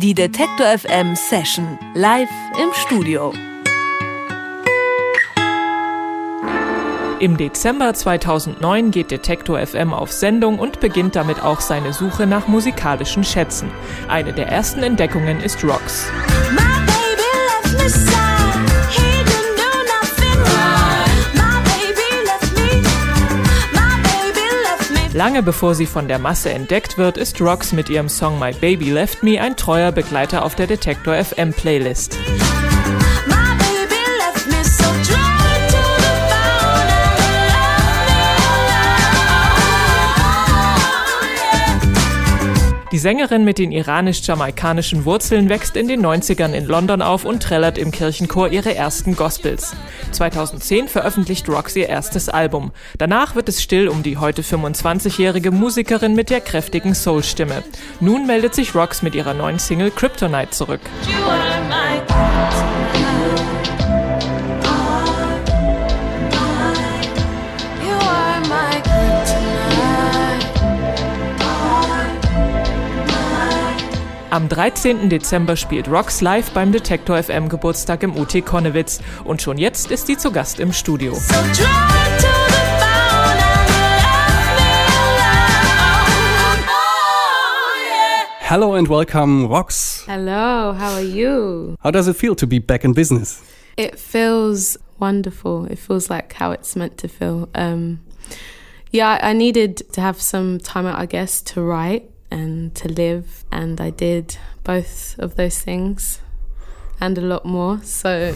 Die Detektor FM Session live im Studio. Im Dezember 2009 geht Detektor FM auf Sendung und beginnt damit auch seine Suche nach musikalischen Schätzen. Eine der ersten Entdeckungen ist Rocks. Lange bevor sie von der Masse entdeckt wird, ist Rocks mit ihrem Song My Baby Left Me ein treuer Begleiter auf der Detektor FM Playlist. Die Sängerin mit den iranisch-jamaikanischen Wurzeln wächst in den 90ern in London auf und trällert im Kirchenchor ihre ersten Gospels. 2010 veröffentlicht Rox ihr erstes Album. Danach wird es still um die heute 25-jährige Musikerin mit der kräftigen Soul-Stimme. Nun meldet sich Rox mit ihrer neuen Single Kryptonite zurück. Am 13. Dezember spielt Rocks live beim Detektor FM Geburtstag im UT Konnewitz und schon jetzt ist sie zu Gast im Studio. So Hello and welcome, Rox. Hello, how are you? How does it feel to be back in business? It feels wonderful. It feels like how it's meant to feel. Um, yeah, I needed to have some time out, I guess, to write and to live. And I did both of those things and a lot more. So,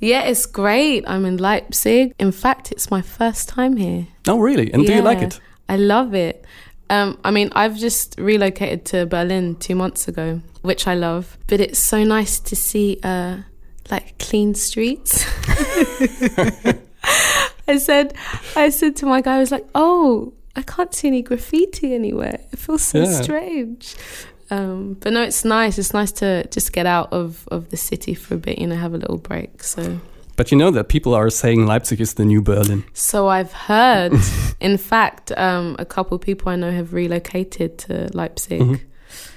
yeah, it's great. I'm in Leipzig. In fact, it's my first time here. Oh, really? And yeah, do you like it? I love it. Um, I mean, I've just relocated to Berlin two months ago, which I love. But it's so nice to see uh, like clean streets. I said, I said to my guy, I was like, "Oh, I can't see any graffiti anywhere. It feels so yeah. strange. Um, but no, it's nice. It's nice to just get out of, of the city for a bit, you know, have a little break. So. But you know that people are saying Leipzig is the new Berlin. So I've heard. In fact, um, a couple of people I know have relocated to Leipzig. Mm -hmm.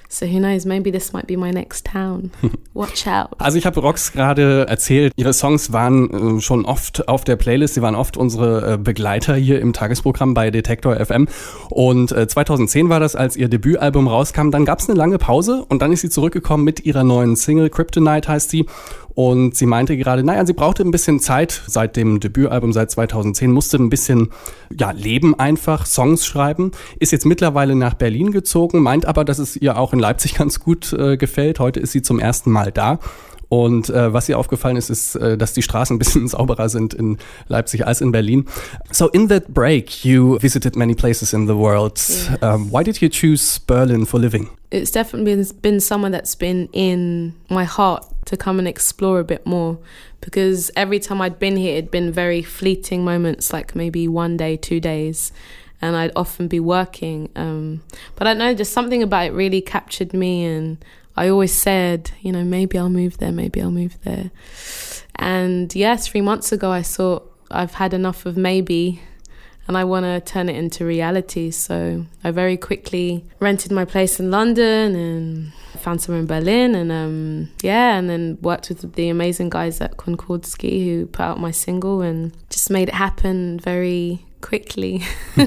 So who knows, maybe this might be my next town. Watch out. Also ich habe Rox gerade erzählt, ihre Songs waren äh, schon oft auf der Playlist, sie waren oft unsere äh, Begleiter hier im Tagesprogramm bei Detektor FM. Und äh, 2010 war das, als ihr Debütalbum rauskam. Dann gab es eine lange Pause und dann ist sie zurückgekommen mit ihrer neuen Single, Kryptonite heißt sie. Und sie meinte gerade, naja, sie brauchte ein bisschen Zeit seit dem Debütalbum seit 2010, musste ein bisschen ja, leben einfach, Songs schreiben, ist jetzt mittlerweile nach Berlin gezogen, meint aber, dass es ihr auch in Leipzig ganz gut äh, gefällt. Heute ist sie zum ersten Mal da. Und äh, was ihr aufgefallen ist, ist, äh, dass die Straßen ein bisschen sauberer sind in Leipzig als in Berlin. So in that break, you visited many places in the world. Yeah. Um, why did you choose Berlin for living? It's definitely been, been somewhere that's been in my heart to come and explore a bit more because every time I'd been here, it'd been very fleeting moments, like maybe one day, two days. And I'd often be working. Um, but I know just something about it really captured me and I always said, you know, maybe I'll move there, maybe I'll move there. And yes, three months ago, I thought I've had enough of maybe and I want to turn it into reality. So I very quickly rented my place in London and found somewhere in Berlin and um, yeah, and then worked with the amazing guys at Concordski who put out my single and just made it happen very quickly.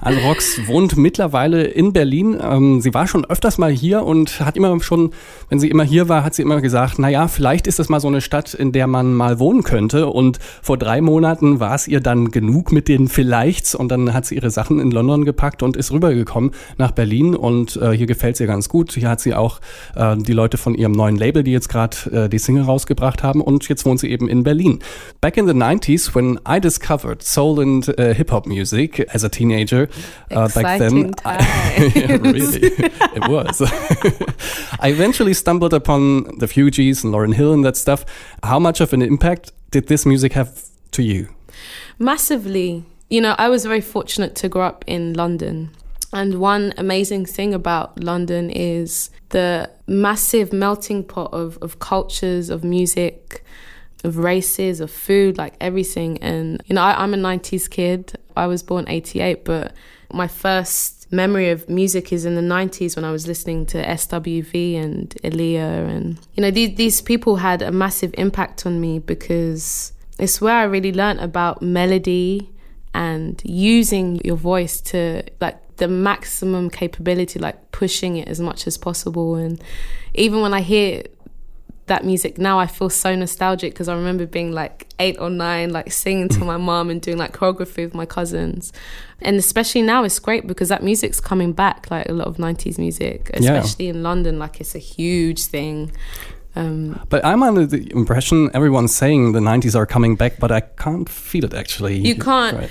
Anne Rox wohnt mittlerweile in Berlin. Ähm, sie war schon öfters mal hier und hat immer schon, wenn sie immer hier war, hat sie immer gesagt, naja, vielleicht ist das mal so eine Stadt, in der man mal wohnen könnte. Und vor drei Monaten war es ihr dann genug mit den Vielleichts und dann hat sie ihre Sachen in London gepackt und ist rübergekommen nach Berlin und äh, hier gefällt es ihr ganz gut. Hier hat sie auch äh, die Leute von ihrem neuen Label, die jetzt gerade äh, die Single rausgebracht haben und jetzt wohnt sie eben in Berlin. Back in the 90s, when I discovered soul and uh, hip hop music as a teenager. Uh, back then, I, yeah, really, it was. I eventually stumbled upon the Fugees and Lauryn Hill and that stuff. How much of an impact did this music have to you? Massively. You know, I was very fortunate to grow up in London. And one amazing thing about London is the massive melting pot of, of cultures, of music, of races, of food, like everything. And, you know, I, I'm a 90s kid. I was born 88, but my first memory of music is in the 90s when I was listening to SWV and Aaliyah. And, you know, these, these people had a massive impact on me because it's where I really learned about melody and using your voice to like the maximum capability, like pushing it as much as possible. And even when I hear that music now, I feel so nostalgic because I remember being like eight or nine, like singing to my mom and doing like choreography with my cousins. And especially now, it's great because that music's coming back, like a lot of 90s music, especially yeah. in London, like it's a huge thing. Um, but I'm under the impression everyone's saying the 90s are coming back, but I can't feel it actually. You can't. Right.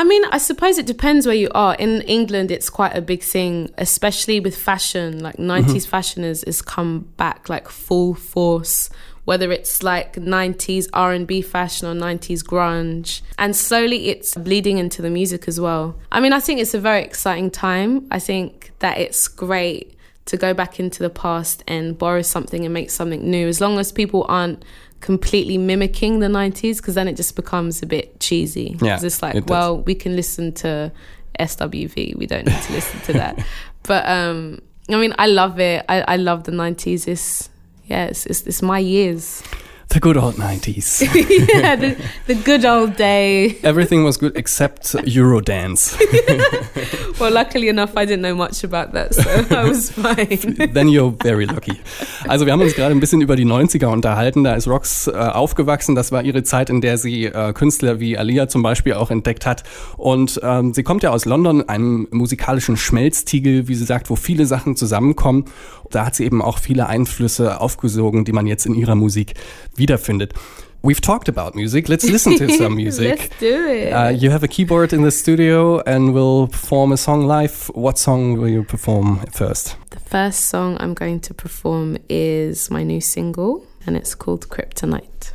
I mean, I suppose it depends where you are. In England, it's quite a big thing, especially with fashion. Like 90s mm-hmm. fashion is, is come back like full force whether it's like 90s R&B fashion or 90s grunge and slowly it's bleeding into the music as well. I mean, I think it's a very exciting time. I think that it's great to go back into the past and borrow something and make something new as long as people aren't completely mimicking the 90s because then it just becomes a bit cheesy. Yeah it's like it well we can listen to swv we don't need to listen to that. But um i mean i love it. I, I love the 90s it's yeah it's, it's, it's my years the good old 90s. yeah, the, the, good old day. Everything was good except Eurodance. well, luckily enough, I didn't know much about that, so I was fine. Then you're very lucky. Also, wir haben uns gerade ein bisschen über die 90er unterhalten. Da ist Rox äh, aufgewachsen. Das war ihre Zeit, in der sie äh, Künstler wie Alia zum Beispiel auch entdeckt hat. Und ähm, sie kommt ja aus London, einem musikalischen Schmelztiegel, wie sie sagt, wo viele Sachen zusammenkommen. Da hat sie eben auch viele Einflüsse aufgesogen, die man jetzt in ihrer Musik wiederfindet. We've talked about music. Let's listen to some music. Let's do it. Uh, you have a keyboard in the studio and we'll perform a song live. What song will you perform first? The first song I'm going to perform is my new single and it's called Kryptonite.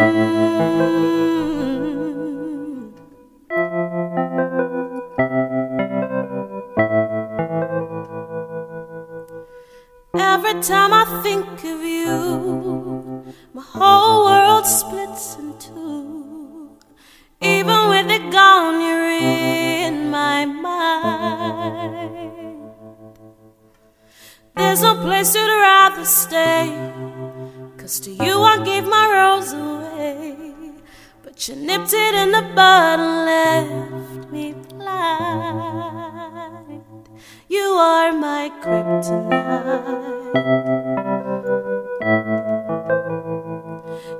Every time I think of you, my whole world splits in two. Even with it gone, you're in my mind. There's no place you'd rather stay. Cause to you I gave my rose away. But you nipped it in the bud and left me blind. You are my kryptonite.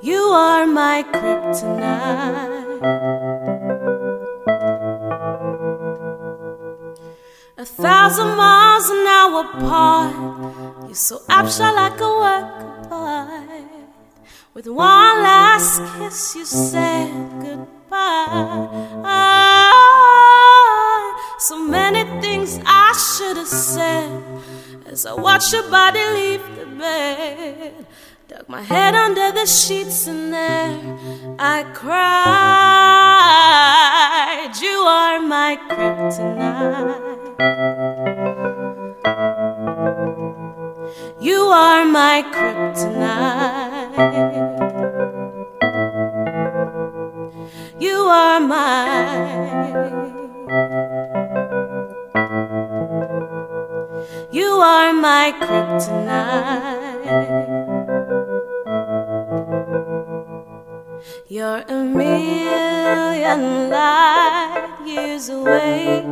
You are my kryptonite. A thousand miles an hour apart, you're so abstract like a work of art. With one last kiss, you said goodbye. So many things I should have said as I watch your body leave the bed. Dug my head under the sheets and there I cried. You are my kryptonite. You are my kryptonite. Kryptonite. You're a million light years away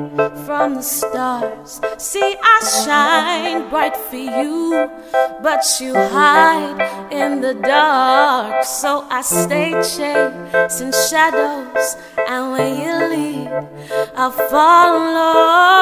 from the stars. See, I shine bright for you, but you hide in the dark. So I stay chasing shadows, and when you leave, I'll follow.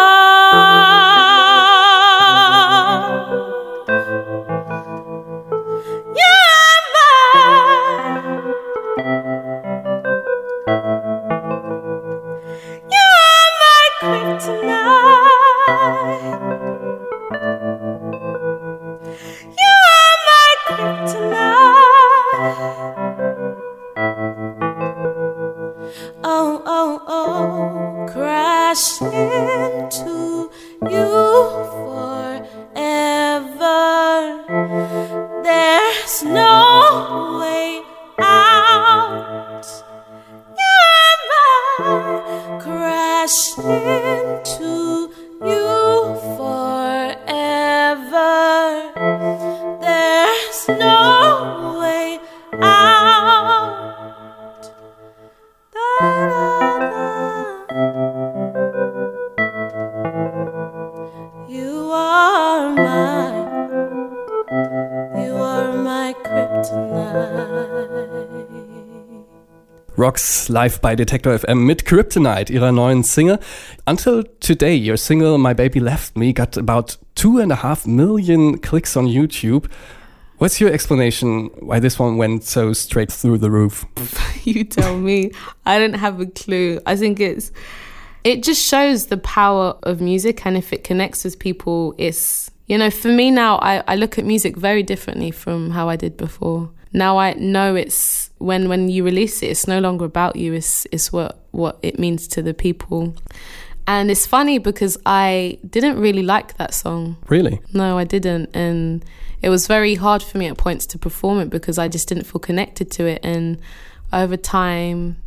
Rox live bei Detektor FM mit Kryptonite, ihrer neuen Single. Until today, your single My Baby Left Me got about two and a half million clicks on YouTube. What's your explanation why this one went so straight through the roof? you tell me. I don't have a clue. I think it's it just shows the power of music and if it connects with people it's you know, for me now I, I look at music very differently from how I did before. Now I know it's when when you release it, it's no longer about you, it's it's what what it means to the people. And it's funny because I didn't really like that song. Really? No, I didn't. And it was very hard for me at points to perform it because I just didn't feel connected to it. And over time,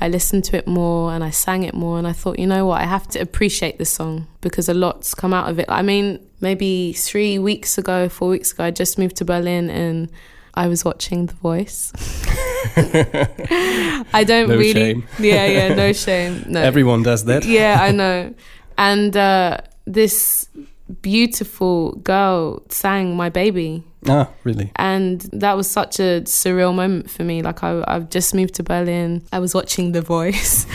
I listened to it more and I sang it more. And I thought, you know what, I have to appreciate this song because a lot's come out of it. I mean, maybe three weeks ago, four weeks ago, I just moved to Berlin and I was watching The Voice. I don't no really. Shame. Yeah, yeah, no shame. No. Everyone does that. Yeah, I know. And uh, this beautiful girl sang My Baby. Ah, really? And that was such a surreal moment for me. Like, I, I've just moved to Berlin. I was watching The Voice.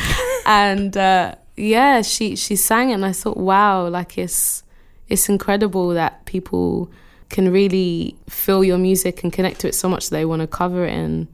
and uh, yeah, she, she sang it, and I thought, wow, like, it's, it's incredible that people can really feel your music and connect to it so much they want to cover it. And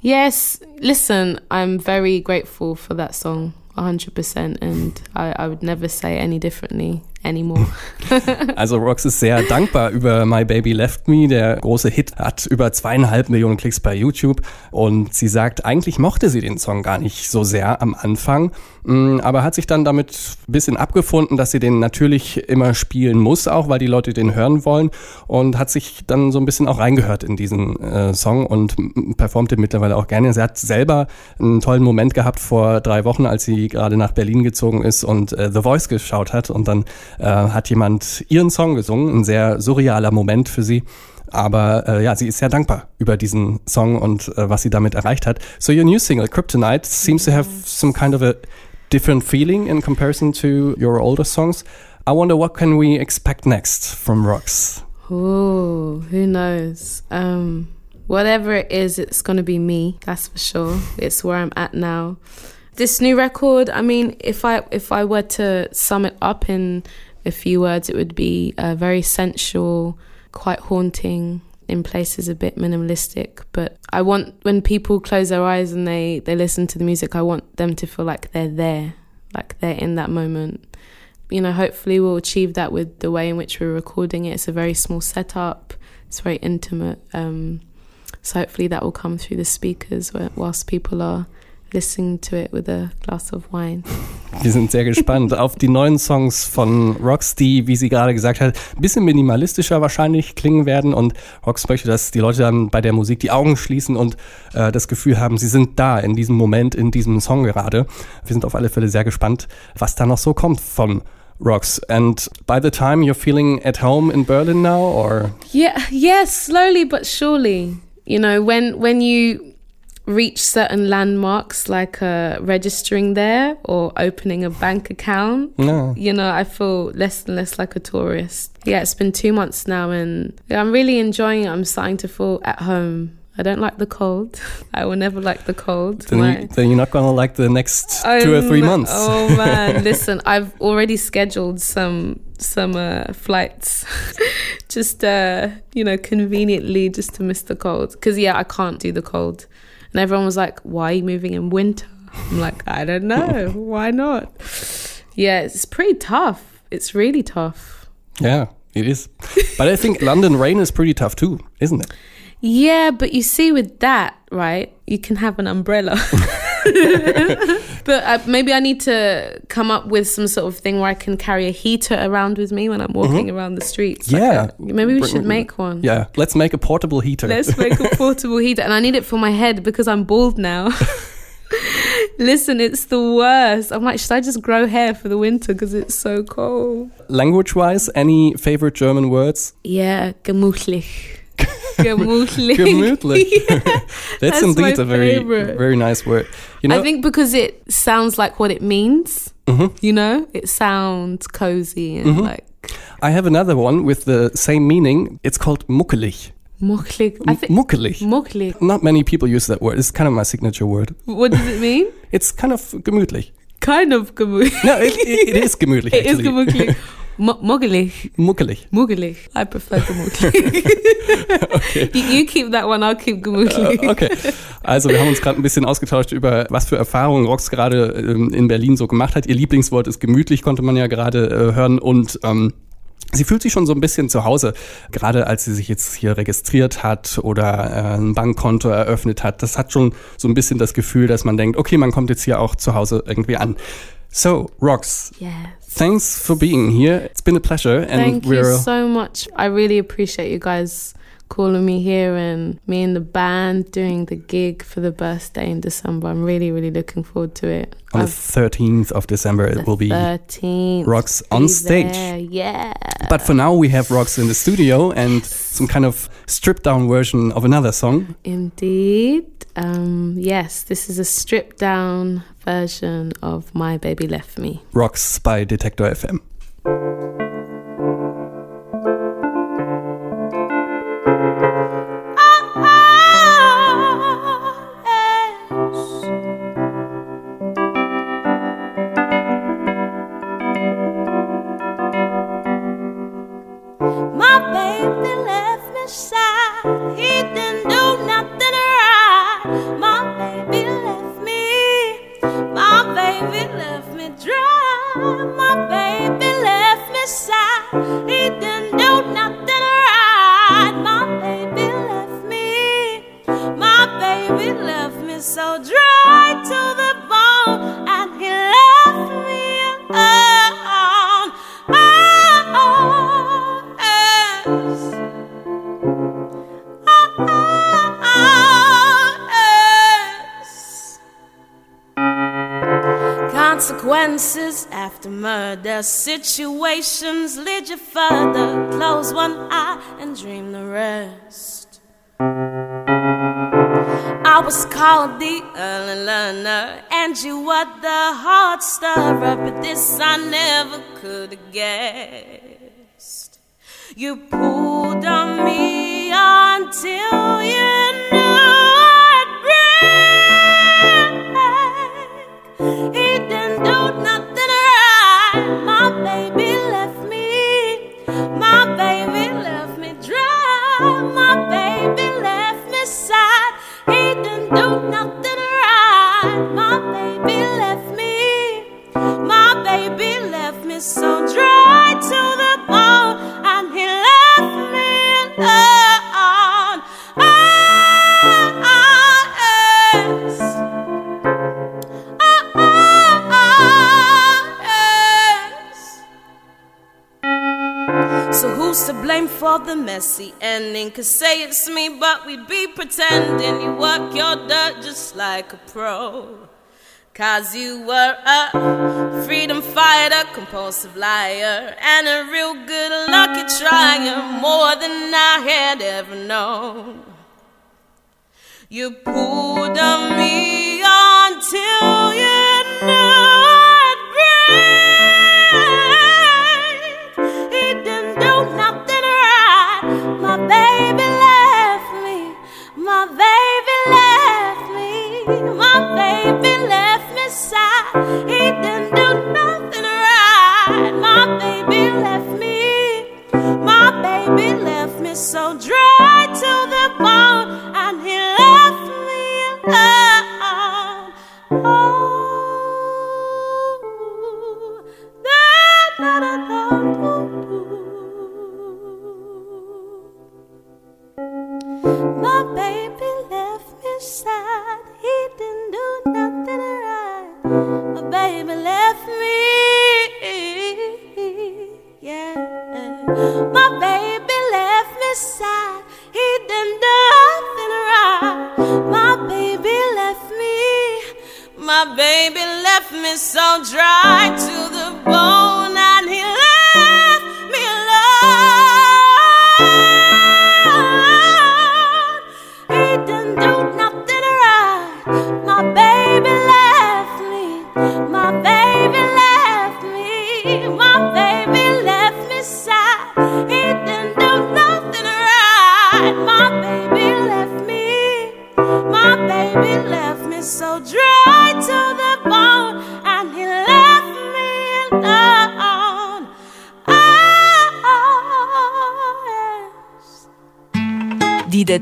yes, listen, I'm very grateful for that song. 100% and I, I would never say any differently anymore. also Rox ist sehr dankbar über My Baby Left Me. Der große Hit hat über zweieinhalb Millionen Klicks bei YouTube und sie sagt, eigentlich mochte sie den Song gar nicht so sehr am Anfang, aber hat sich dann damit ein bisschen abgefunden, dass sie den natürlich immer spielen muss, auch weil die Leute den hören wollen und hat sich dann so ein bisschen auch reingehört in diesen äh, Song und performt den mittlerweile auch gerne. Sie hat selber einen tollen Moment gehabt vor drei Wochen, als sie gerade nach Berlin gezogen ist und äh, The Voice geschaut hat und dann äh, hat jemand ihren Song gesungen, ein sehr surrealer Moment für sie. Aber äh, ja, sie ist sehr dankbar über diesen Song und äh, was sie damit erreicht hat. So your new single, Kryptonite, seems to have some kind of a different feeling in comparison to your older songs. I wonder what can we expect next from Rox? Oh, who knows? Um, whatever it is, it's gonna be me. That's for sure. It's where I'm at now. This new record. I mean, if I if I were to sum it up in a few words, it would be uh, very sensual, quite haunting. In places, a bit minimalistic, but I want when people close their eyes and they they listen to the music, I want them to feel like they're there, like they're in that moment you know, hopefully we'll achieve that with the way in which we're recording it. It's a very small setup. It's very intimate. Um, so hopefully that will come through the speakers whilst people are listening to it with a glass of wine. Wir sind sehr gespannt auf die neuen Songs von Rox, die, wie sie gerade gesagt hat, ein bisschen minimalistischer wahrscheinlich klingen werden. Und Rox möchte, dass die Leute dann bei der Musik die Augen schließen und äh, das Gefühl haben, sie sind da in diesem Moment, in diesem Song gerade. Wir sind auf alle Fälle sehr gespannt, was da noch so kommt von Rocks. And by the time you're feeling at home in Berlin now, or yeah, yes, slowly but surely. You know, when when you reach certain landmarks like uh, registering there or opening a bank account, no. you know, I feel less and less like a tourist. Yeah, it's been two months now, and I'm really enjoying it. I'm starting to feel at home I don't like the cold. I will never like the cold. Then, you, then you're not gonna like the next two or three months. Oh man, listen, I've already scheduled some some uh, flights, just uh, you know, conveniently just to miss the cold. Because yeah, I can't do the cold. And everyone was like, "Why are you moving in winter?" I'm like, "I don't know. Why not?" Yeah, it's pretty tough. It's really tough. Yeah, it is. But I think London rain is pretty tough too, isn't it? Yeah, but you see, with that, right, you can have an umbrella. but uh, maybe I need to come up with some sort of thing where I can carry a heater around with me when I'm walking mm-hmm. around the streets. Yeah. Like a, maybe we should make one. Yeah, let's make a portable heater. Let's make a portable heater. And I need it for my head because I'm bald now. Listen, it's the worst. I'm like, should I just grow hair for the winter because it's so cold? Language wise, any favorite German words? Yeah, gemütlich. Gemütlich. Gemütlich. yeah, that's, that's, indeed a very very nice word. You know, I think because it sounds like what it means. Mm-hmm. You know, it sounds cozy and mm-hmm. like. I have another one with the same meaning. It's called muckelig. Think Muckelig. mucklig. Not many people use that word. It's kind of my signature word. What does it mean? It's kind of gemütlich. kind of gemütlich. No, it, it, it is gemütlich. It is actually. gemütlich. Mu- Muggelig. Muckelig. Muggelig. I prefer gemütlich. you, you keep that one, I'll keep gemütlich. Äh, Okay, also wir haben uns gerade ein bisschen ausgetauscht über, was für Erfahrungen Rox gerade ähm, in Berlin so gemacht hat. Ihr Lieblingswort ist gemütlich, konnte man ja gerade äh, hören. Und ähm, sie fühlt sich schon so ein bisschen zu Hause, gerade als sie sich jetzt hier registriert hat oder äh, ein Bankkonto eröffnet hat. Das hat schon so ein bisschen das Gefühl, dass man denkt, okay, man kommt jetzt hier auch zu Hause irgendwie an. So, Rox, Yes. Thanks for being here. It's been a pleasure. And Thank you we're so much. I really appreciate you guys calling me here and me and the band doing the gig for the birthday in December. I'm really, really looking forward to it. on the I've- 13th of December. It will be 13th. Rox on stage. there, Yeah. But for now, we have Rox in the studio and some kind of stripped down version of another song. Indeed. Um, yes, this is a stripped down version of My Baby Left Me. Rox by Detektor FM. Situations lead you further. Close one eye and dream the rest. I was called the early learner, and you were the heart stirrer, but this I never could have guessed. You pulled on me until you knew I'd break. The messy ending? Cause say it's me, but we'd be pretending you work your dirt just like a pro. Cause you were a freedom fighter, compulsive liar, and a real good lucky trier, more than I had ever known. You pulled on me until baby left me. My baby left me so dry to the bone, and he left me alone. Oh, da, da, da,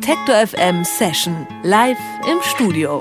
Detektor FM Session live im Studio.